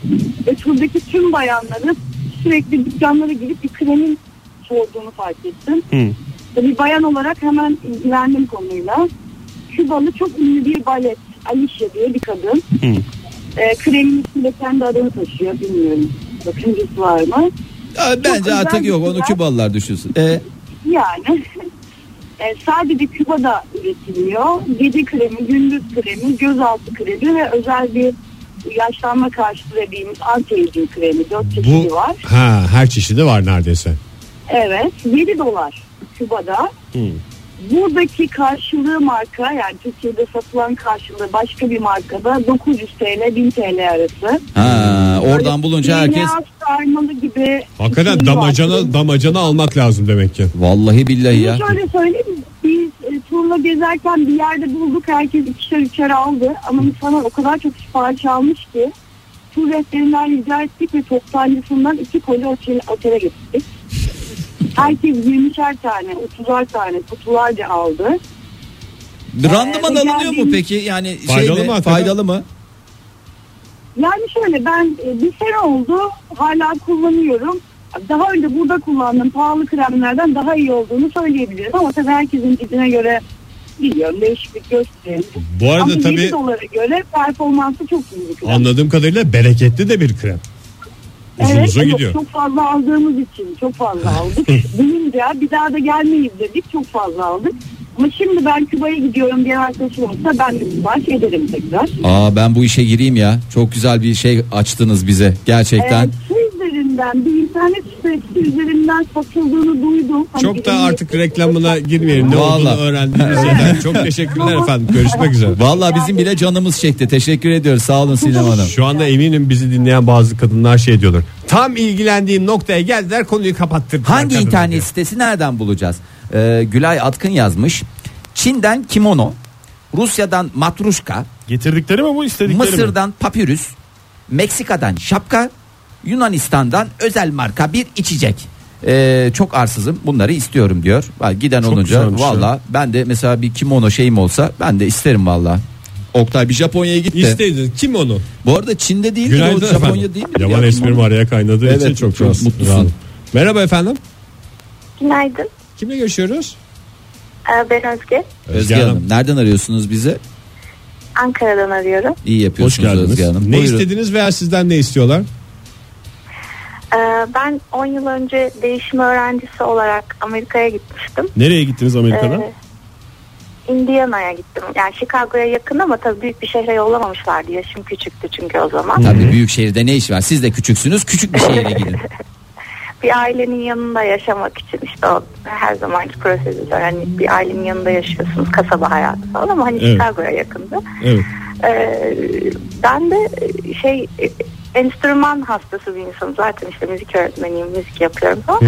Ve turdaki tüm bayanları sürekli dükkanlara girip bir kremin sorduğunu fark ettim. Hı. Bir bayan olarak hemen ilgilendim konuyla. Kübalı çok ünlü bir balet. Alicia diye bir kadın. Hı. Ee, kremin ismi de kendi adını taşıyor. Bilmiyorum. Sakıncası var mı? Aa, Bence güzel artık yok onu şeyler. Kübalılar düşünsün. Ee, Yani E, sadece Küba'da üretiliyor. Gece kremi, gündüz kremi, gözaltı kremi ve özel bir yaşlanma karşıtı dediğimiz anti-aging kremi. Dört çeşidi Bu var. ha her çeşidi var neredeyse. Evet 7 dolar Küba'da. Buradaki karşılığı marka yani Türkiye'de satılan karşılığı başka bir markada 900 TL 1000 TL arası. Ha, oradan bulunca herkes sarmalı gibi. Hakikaten bir şey var. damacana damacana almak lazım demek ki. vallahi billahi ya. Şöyle söyleyeyim biz e, turla gezerken bir yerde bulduk herkes ikişer üçer aldı ama insanlar o kadar çok sipariş almış ki tur rehberinden rica ettik ve toptancısından iki koli otel, otele getirdik. Herkes 20'şer tane 30'ar tane kutularca aldı. Randıman Ee, alınıyor mu peki? Yani Faydalı şey mi? mı? Faydalı mı? Yani şöyle ben e, bir sene oldu hala kullanıyorum. Daha önce burada kullandığım pahalı kremlerden daha iyi olduğunu söyleyebilirim ama tabii herkesin cidine göre biliyorum değişiklik gösteriyor. Bu arada Ama tabii 7 dolara göre performansı çok iyi bir krem. anladığım kadarıyla bereketli de bir krem. Uzun Evet, uzun yok, gidiyor. çok fazla aldığımız için çok fazla aldık. Duyunca bir daha da gelmeyiz dedik çok fazla aldık. Ama şimdi ben Küba'ya gidiyorum bir arkadaşım olsa ben de sipariş ederim tekrar. Aa ben bu işe gireyim ya. Çok güzel bir şey açtınız bize gerçekten. Ee, su üzerinden bir internet sitesi üzerinden satıldığını duydum. Hani Çok da artık reklamına girmeyelim. Ne Vallahi. olduğunu öğrendiğimiz yerden. Çok teşekkürler efendim. Görüşmek üzere. Vallahi bizim bile canımız çekti. Teşekkür ediyoruz. Sağ olun Sinem Hanım. Şu anda eminim bizi dinleyen bazı kadınlar şey diyorlar. Tam ilgilendiğim noktaya geldiler konuyu kapattırdılar. Hangi kadına internet diyor. sitesi nereden bulacağız? Ee, Gülay Atkın yazmış. Çin'den kimono, Rusya'dan matruşka, Getirdikleri mi bu istedikleri mi? Mısır'dan papyrus, Meksika'dan şapka, Yunanistan'dan özel marka bir içecek. Ee, çok arsızım bunları istiyorum diyor. Giden Çok olunca ya. valla ben de mesela bir kimono şeyim olsa ben de isterim valla. Oktay bir Japonya'ya gitti. İsteydin. Kim onu? Bu arada Çin'de değil mi? Japonya efendim. değil mi? Yaman Ya, esprim araya kaynadığı Evet, için çok, çok rahatsız- mutlusun. Merhaba efendim. Günaydın. Kimle görüşüyoruz? Ee, Ben Özge. Özge Hanım. Nereden arıyorsunuz bizi? Ankara'dan arıyorum. İyi yapıyorsunuz Hoş geldiniz. Özge Hanım. Ne Buyurun. istediniz veya sizden ne istiyorlar? Ee, Ben 10 yıl önce değişim öğrencisi olarak Amerika'ya gitmiştim. Nereye gittiniz Amerika'da? Ee, Indiana'ya gittim. Yani Chicago'ya yakın ama tabii büyük bir şehre yollamamışlardı. Yaşım küçüktü çünkü o zaman. Tabii büyük şehirde ne iş var? Siz de küçüksünüz. Küçük bir şehire gidin. Bir ailenin yanında yaşamak için işte o her zamanki prosedür. Hani bir ailenin yanında yaşıyorsunuz kasaba hayatı falan ama hani Evet. Chicago'ya yakındı. Evet. Ee, ben de şey enstrüman hastası bir insanım. Zaten işte müzik öğretmeniyim, müzik yapıyorum falan.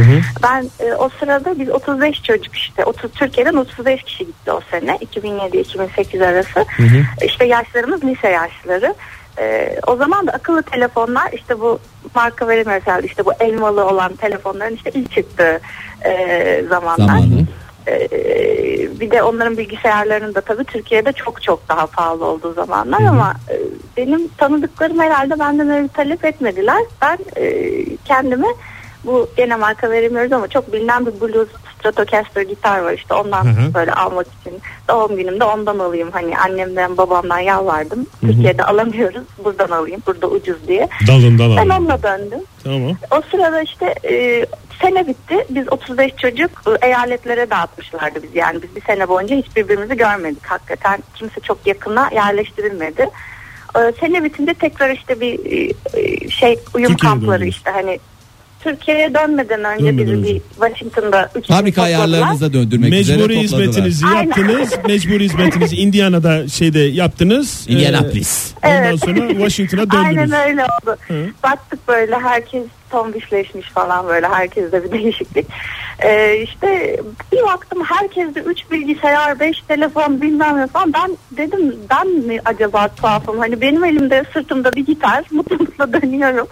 Ben e, o sırada biz 35 çocuk işte 30 Türkiye'den 35 kişi gitti o sene 2007-2008 arası. İşte yaşlarımız lise yaşları. Ee, o zaman da akıllı telefonlar işte bu marka veremiyoruz herhalde işte bu elmalı olan telefonların işte ilk çıktığı e, zamanlar. Zamanı. Ee, bir de onların bilgisayarlarının da tabii Türkiye'de çok çok daha pahalı olduğu zamanlar ama e, benim tanıdıklarım herhalde benden öyle talep etmediler. Ben e, kendime bu gene marka veremiyoruz ama çok bilinen bir Blues Stratocaster gitar var işte ondan Hı hı. böyle almak için doğum günümde ondan alayım hani annemden babamdan yalvardım. Türkiye'de alamıyoruz buradan alayım burada ucuz diye. Dalından Ben alın. onunla döndüm. Tamam. O sırada işte e, sene bitti. Biz 35 çocuk e, eyaletlere dağıtmışlardı biz. Yani biz bir sene boyunca hiç birbirimizi görmedik. Hakikaten kimse çok yakına yerleştirilmedi. E, sene bitince tekrar işte bir e, şey uyum Türkiye'ye kampları döndünüz. işte hani Türkiye'ye dönmeden önce Dönmeden bizi önce. bir Washington'da üç Fabrika ayarlarınıza döndürmek üzere Mecburi topladılar. hizmetinizi Aynen. yaptınız. Mecburi hizmetinizi Indiana'da şeyde yaptınız. Indianapolis. Ee, ondan Evet. sonra Washington'a döndünüz. Aynen öyle oldu. Hı. Baktık böyle herkes tombişleşmiş falan böyle herkeste bir değişiklik. Ee, işte bir baktım herkeste 3 bilgisayar, 5 telefon bilmem ne falan. Ben dedim ben mi acaba tuhafım? Hani benim elimde sırtımda bir gitar mutlulukla dönüyorum.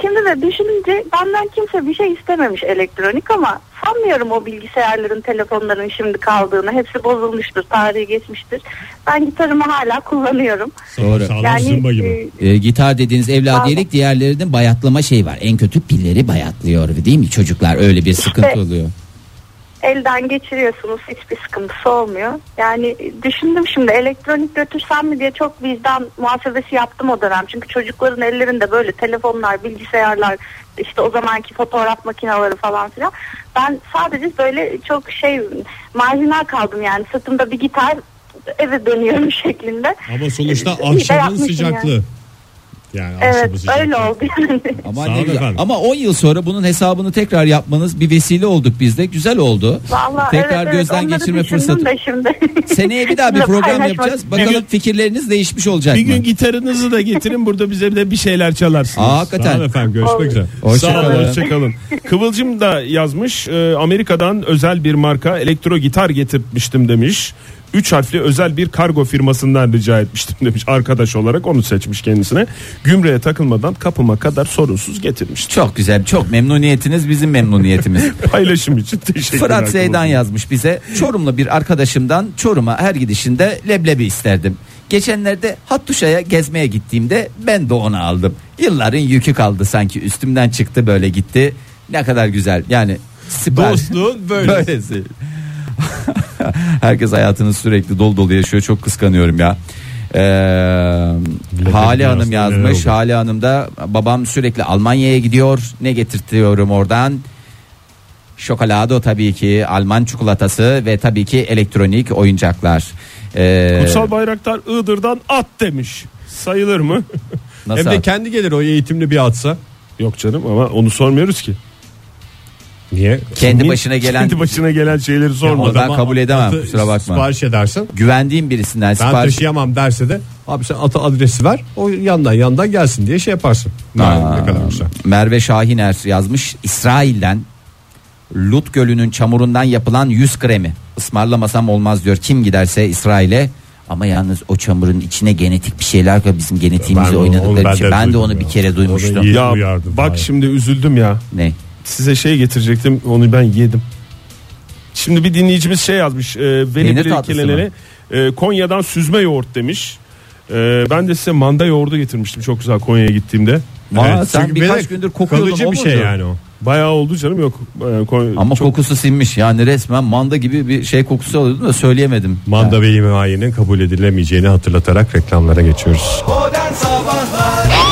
Şimdi de düşününce benden kimse bir şey istememiş elektronik ama sanmıyorum o bilgisayarların, telefonların şimdi kaldığını. Hepsi bozulmuştur, tarihi geçmiştir. Ben gitarımı hala kullanıyorum. Doğru. Sağlam Yani zımba gibi. e, gitar dediğiniz evladiyelik diğerlerinin bayatlama şey var. En kötü pilleri bayatlıyor değil mi? Çocuklar öyle bir sıkıntı İşte- oluyor. Elden geçiriyorsunuz hiçbir sıkıntısı olmuyor. Yani düşündüm şimdi elektronik götürsem mi diye çok vicdan muhasebesi yaptım o dönem. Çünkü çocukların ellerinde böyle telefonlar, bilgisayarlar, işte o zamanki fotoğraf makineleri falan filan. Ben sadece böyle çok şey marjinal kaldım yani sırtımda bir gitar eve dönüyorum şeklinde. Ama sonuçta akşamın sıcaklığı. yani. Yani, Evet öyle oldu yani. Ama Sağ ne olun güzel. efendim. Ama 10 yıl sonra bunun hesabını tekrar yapmanız bir vesile olduk biz de. Güzel oldu. Vallahi tekrar evet, evet, gözden onları geçirme düşündüm fırsatı. De şimdi. Seneye bir daha bir program paylaşmak yapacağız. Bakalım fikirleriniz değişmiş olacak Bir mı? gün gitarınızı da getirin burada bize de bir şeyler çalarsınız. Aa, Sağ olun efendim görüşmek Olur. üzere. Sağ olun, Hoşçakalın. hoşçakalın. Kıvılcım da yazmış. e, Amerika'dan özel bir marka elektro gitar getirtmiştim demiş. Üç harfli özel bir kargo firmasından rica etmiştim demiş. Arkadaş olarak onu seçmiş kendisine. Gümrüğe takılmadan kapıma kadar sorunsuz getirmiştim. Çok güzel. Çok memnuniyetiniz bizim memnuniyetimiz. Paylaşım için teşekkürler. Fırat Zeydan yazmış bize. Çorumlu bir arkadaşımdan Çorum'a her gidişinde leblebi isterdim. Geçenlerde Hattuşa'ya gezmeye gittiğimde ben de onu aldım. Yılların yükü kaldı sanki üstümden çıktı böyle gitti. Ne kadar güzel yani sipariş. Dostluğun böyle. Böylesi. Herkes hayatını sürekli dolu dolu yaşıyor. Çok kıskanıyorum ya. Ee, Hale Hanım yazmış. Hale Hanım da babam sürekli Almanya'ya gidiyor. Ne getirtiyorum oradan? Şokolado tabii ki, Alman çikolatası ve tabii ki elektronik oyuncaklar. Ee, Kutsal Bayraktar Iğdır'dan at demiş. Sayılır mı? nasıl? Hem de kendi gelir o eğitimli bir atsa. Yok canım ama onu sormuyoruz ki. Niye? kendi Niye- başına gelen kendi başına gelen şeyleri sormadan. da- ben kabul edemem, atı kusura bakma. Sipariş edersin. güvendiğim birisinden Ben sipariş taşıyamam derse de abi sen atı adresi ver o yandan yandan gelsin diye şey yaparsın. Aa, Aa, ne kadar güzel. Merve Şahiner yazmış İsrail'den Lut Gölü'nün çamurundan yapılan yüz kremi ısmarlamasam olmaz diyor kim giderse İsrail'e ama yalnız o çamurun içine genetik bir şeyler var bizim genetiğimizle Ben onu- onu oynadıkları ben şey. de Ben de duydum onu ya. bir kere duymuştum. iyi. Ya Uyardım, bak şimdi üzüldüm ya. Ne? Size şey getirecektim onu ben yedim. Şimdi bir dinleyicimiz şey yazmış. E, beni tatlısı ilgilenene, e, Konya'dan süzme yoğurt demiş. E, ben de size manda yoğurdu getirmiştim çok güzel Konya'ya gittiğimde. Aa, Evet, sen birkaç gündür kokuyordun Kalıcı o bir şey muydu? yani o. Bayağı oldu canım yok. Bayağı Konya- Ama çok- kokusu sinmiş yani resmen manda gibi bir şey kokusu alıyordum da söyleyemedim. Manda ve himayenin kabul edilemeyeceğini hatırlatarak reklamlara geçiyoruz. Son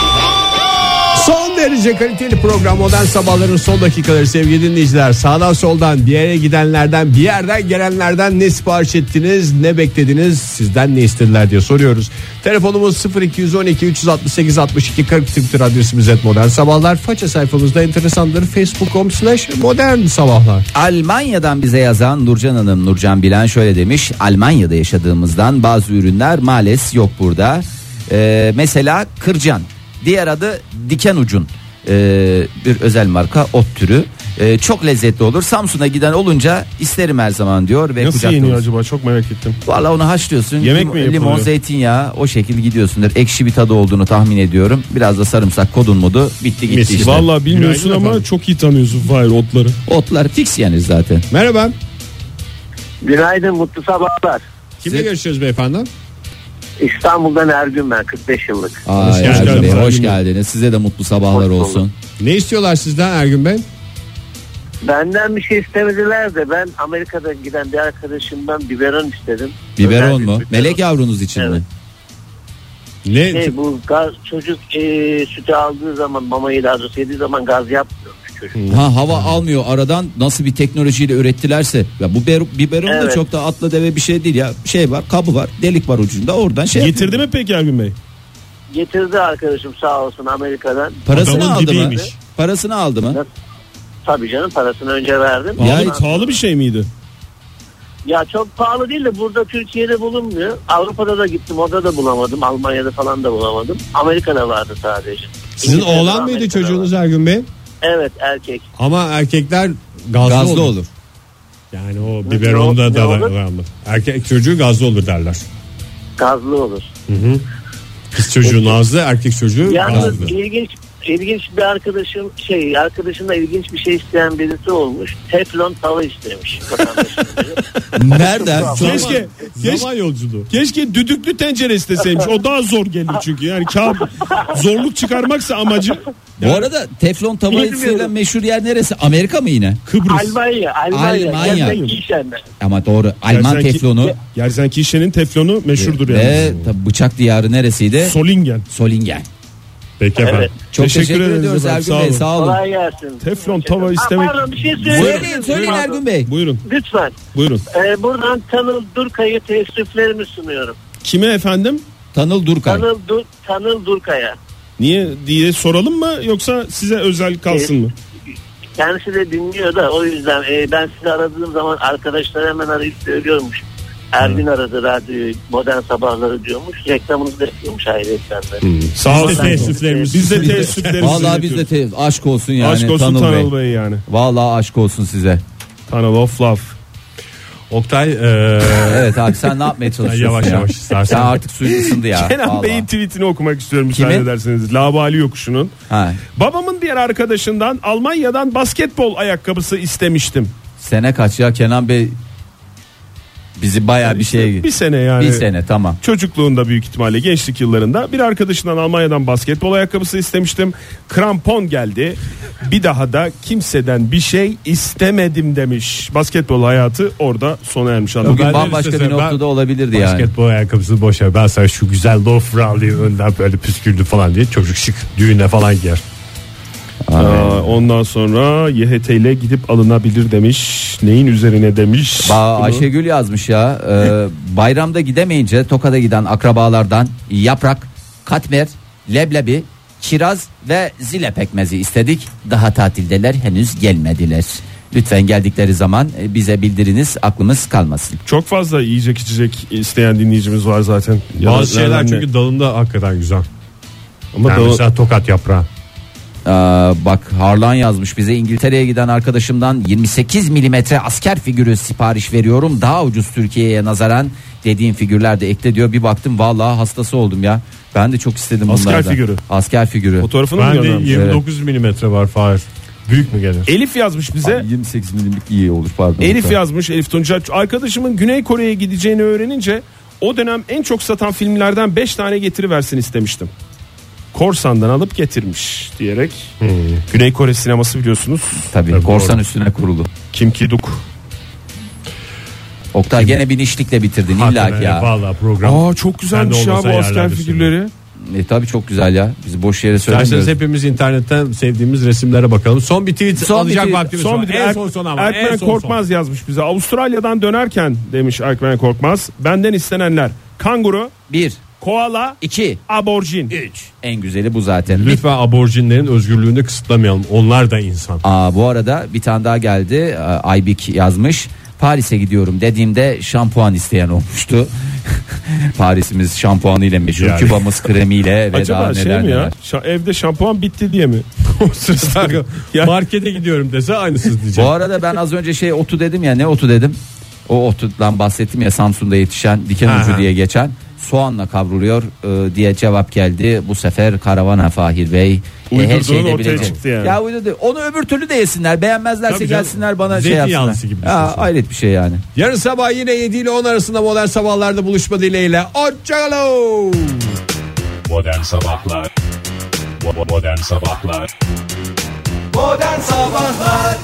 derece kaliteli program Modern Sabahların son dakikaları sevgili dinleyiciler. Sağdan soldan bir yere gidenlerden bir yerden gelenlerden ne sipariş ettiniz ne beklediniz sizden ne istediler diye soruyoruz. Telefonumuz 0212 368 62 40 Twitter adresimiz et Modern Sabahlar. Faça sayfamızda enteresandır facebook.com slash modern sabahlar. Almanya'dan bize yazan Nurcan Hanım Nurcan Bilen şöyle demiş Almanya'da yaşadığımızdan bazı ürünler maalesef yok burada Ee, mesela kırcan diğer adı diken ucun Ee, bir özel marka ot türü Ee, çok lezzetli olur Samsun'a giden olunca isterim her zaman diyor ve Nasıl kucakta yeniyor olsun. acaba çok merak ettim. Valla onu haşlıyorsun Yemek lim- mi yapılıyor? limon zeytinyağı o şekilde gidiyorsundur ekşi bir tadı olduğunu tahmin ediyorum biraz da sarımsak kodun modu bitti gitti Mis. işte Vallahi bilmiyorsun Günaydın ama efendim. çok iyi tanıyorsun Fahir otları. otlar fix yenir zaten Merhaba. Günaydın mutlu sabahlar. Kimle Siz- görüşüyoruz beyefendi? İstanbul'dan Ergün ben 45 yıllık. Ay, Hoş Ergün geldiniz. Bey, hoş geldiniz size de mutlu sabahlar Hoş bulduk. olsun Ne istiyorlar sizden Ergün Bey? Benden bir şey istemediler de ben Amerika'da giden bir arkadaşımdan biberon istedim. Biberon Özel bir mu? biberon. Melek yavrunuz için mi? Evet. Ne? Şey, bu gaz, çocuk e, sütü aldığı zaman mamayı daha doğrusu yediği zaman gaz yapmıyormuş çocuk. Ha hava almıyor aradan nasıl bir teknolojiyle ürettilerse ya bu ber, biberon da Evet. çok da atla deve bir şey değil ya şey var kabı var delik var ucunda oradan şey Getirdi mi peki Ergün Bey? Getirdi arkadaşım sağ olsun Amerika'dan. parasını Adamın aldı mı parasını aldı mı Tabii canım parasını önce verdim. Ya Pahalı, bir şey miydi? Ya çok pahalı değil de burada Türkiye'de bulunmuyor. Avrupa'da da gittim orada da bulamadım. Almanya'da falan da bulamadım. Amerika'da vardı sadece. Sizin İngiltere'de, oğlan mıydı Amerika'da çocuğunuz. Ergün Bey? Evet erkek. Ama erkekler gazlı, gazlı olur. olur Yani o biberonda da olur? var. Erkek çocuğu gazlı olur derler. Gazlı olur. Kız çocuğu nazlı, erkek çocuğu Yalnız gazlı. ilginç ilginç bir arkadaşım şey arkadaşımla ilginç bir şey isteyen birisi olmuş. Teflon tava istemiş nereden Keşke, keşke, Zaman yolculuğu. keşke düdüklü tencere isteseymiş. O daha zor gelir çünkü. Yani kağıt zorluk çıkarmaksa amacı Bu arada teflon Bilmiyorum. meşhur yer neresi? Amerika mı yine? Kıbrıs. Almanya, Almanya. Almanya. Ama doğru. Alman Gerzenki- teflonu Gerzenkirchen'in teflonu meşhurdur ve yani. tabii bıçak diyarı neresiydi? Solingen. Solingen. Peki efendim. Evet. Çok Teşekkür teşekkür, ederiz ediyoruz efendim, Ergün sağ Bey olun. sağ olun. Kolay gelsin. Teflon tava Aa, istemek- Pardon bir şey söyleyeyim. Söyleyin söyleyin Ergün Bey. Buyurun. Lütfen. Buyurun. Ee, buradan Tanıl Durkay'a teessüflerimi sunuyorum. Kime efendim? Tanıl Durkay. Tanıl, Dur, Tanıl Durkay'a. Niye diye soralım mı yoksa size özel kalsın mı? Kendisi de dinliyor da o yüzden e, ben sizi aradığım zaman arkadaşlar hemen arayıp söylüyormuş. Ergün aradı radyoyu modern sabahları diyormuş. Reklamını da yapıyormuş ayrıca de. Sağ olun. teessüflerimizi Biz de teessüflerimizi Vallahi biz de te- aşk olsun yani Aşk olsun Tanıl, Tanıl Bey. Bey yani. Vallahi aşk olsun size. Tunnel of Love. Oktay e, Evet abi sen ne yapmaya çalışıyorsun Yavaş ya? yavaş istersen. Sen artık suyun ısındı ya. Kenan vallahi. Bey'in tweetini okumak istiyorum müsaade Kimin? ederseniz. Labali yokuşunun. Ha, Babamın diğer arkadaşından Almanya'dan basketbol ayakkabısı istemiştim. sene kaç ya Kenan Bey bizi baya bir şeye Bir sene yani. bir sene tamam. Çocukluğunda büyük ihtimalle gençlik yıllarında bir arkadaşından Almanya'dan basketbol ayakkabısı istemiştim. Krampon geldi. Bir daha da kimseden bir şey istemedim demiş. Basketbol hayatı orada sona ermiş. Bugün bambaşka bir noktada olabilirdi yani. Basketbol ayakkabısını boş ver. Ben sana şu güzel loafer alayım önden böyle püskürdü falan diye. Çocuk şık düğüne falan giyer. Aa, ondan sonra YHT ile gidip alınabilir demiş. Neyin üzerine demiş. Ba Bunu- Ayşegül yazmış ya e, bayramda gidemeyince Tokat'a giden akrabalardan yaprak, katmer, leblebi, kiraz ve zile pekmezi istedik. Daha tatildeler henüz gelmediler. Lütfen geldikleri zaman e, bize bildiriniz aklımız kalmasın. Çok fazla yiyecek içecek isteyen dinleyicimiz var zaten. Ya da Bazı şeyler nereden ne? çünkü dalında hakikaten güzel. Ama Yani dal- mesela tokat yaprağı. Aa, bak Harlan yazmış bize İngiltere'ye giden arkadaşımdan 28 milimetre asker figürü sipariş veriyorum. Daha ucuz Türkiye'ye nazaran dediğim figürler de ekle diyor. Bir baktım vallahi hastası oldum ya. Ben de çok istedim Asker bunlardan. figürü. Asker figürü. fotoğrafını mı Ben de göndermiş? 29 milimetre var Fahir. Büyük mü gelir? Elif yazmış bize. Abi 28 milimlik iyi olur pardon. Elif yazmış Elif Tunca. Arkadaşımın Güney Kore'ye gideceğini öğrenince o dönem en çok satan filmlerden 5 tane getiriversin istemiştim. Korsan'dan alıp getirmiş diyerek. Güney Kore sineması biliyorsunuz. Tabii, Tabii, korsan doğru. üstüne kurulu. Kim Ki-duk. Oktay gene bir nişlikle bitirdin illa ki ya. Vallahi program. Aa çok güzelmiş ya bu asker figürleri. E, tabii çok güzel ya. Biz boş yere İsterseniz söylemiyoruz. hepimiz internetten sevdiğimiz resimlere bakalım. Son bir tweet Son bir alacak tweet. vaktimiz Son var. bir en Er- son son ama. Erkmen en son Korkmaz yazmış bize. Avustralya'dan dönerken demiş Erkmen Korkmaz. Benden istenenler kanguru, Bir, koala, iki, aborjin. üç. En güzeli bu zaten. Lütfen aborjinlerin özgürlüğünü kısıtlamayalım. Onlar da insan. Aa, bu arada bir tane daha geldi. Aybik yazmış. Paris'e gidiyorum dediğimde şampuan isteyen olmuştu. Paris'imiz şampuanıyla meşhur. Yani. Kübamız kremiyle ve Acaba daha şey neler mi ya? neler. Evde şampuan bitti diye mi? o sırada. Ya- Markete gidiyorum dese aynısız Bu diyeceğim. arada ben az önce şey otu dedim ya ne otu dedim. O otudan bahsettim ya Samsun'da yetişen diken ucu diye geçen soğanla kavruluyor e, diye cevap geldi. Bu sefer karavana Fahir Bey. E, Uydurduğun ortaya bilecek. çıktı yani. Ya uydurdu. Onu öbür türlü de yesinler. Beğenmezlerse Tabii canım. gelsinler bana şey Zeytinyağlısı yapsınlar. gibi Ya, düşünsün. hayret bir şey yani. Yarın sabah yine 7 ile 10 arasında modern sabahlarda buluşma dileğiyle. Hoşçakalın. Modern Sabahlar Bo- Modern Sabahlar Modern Sabahlar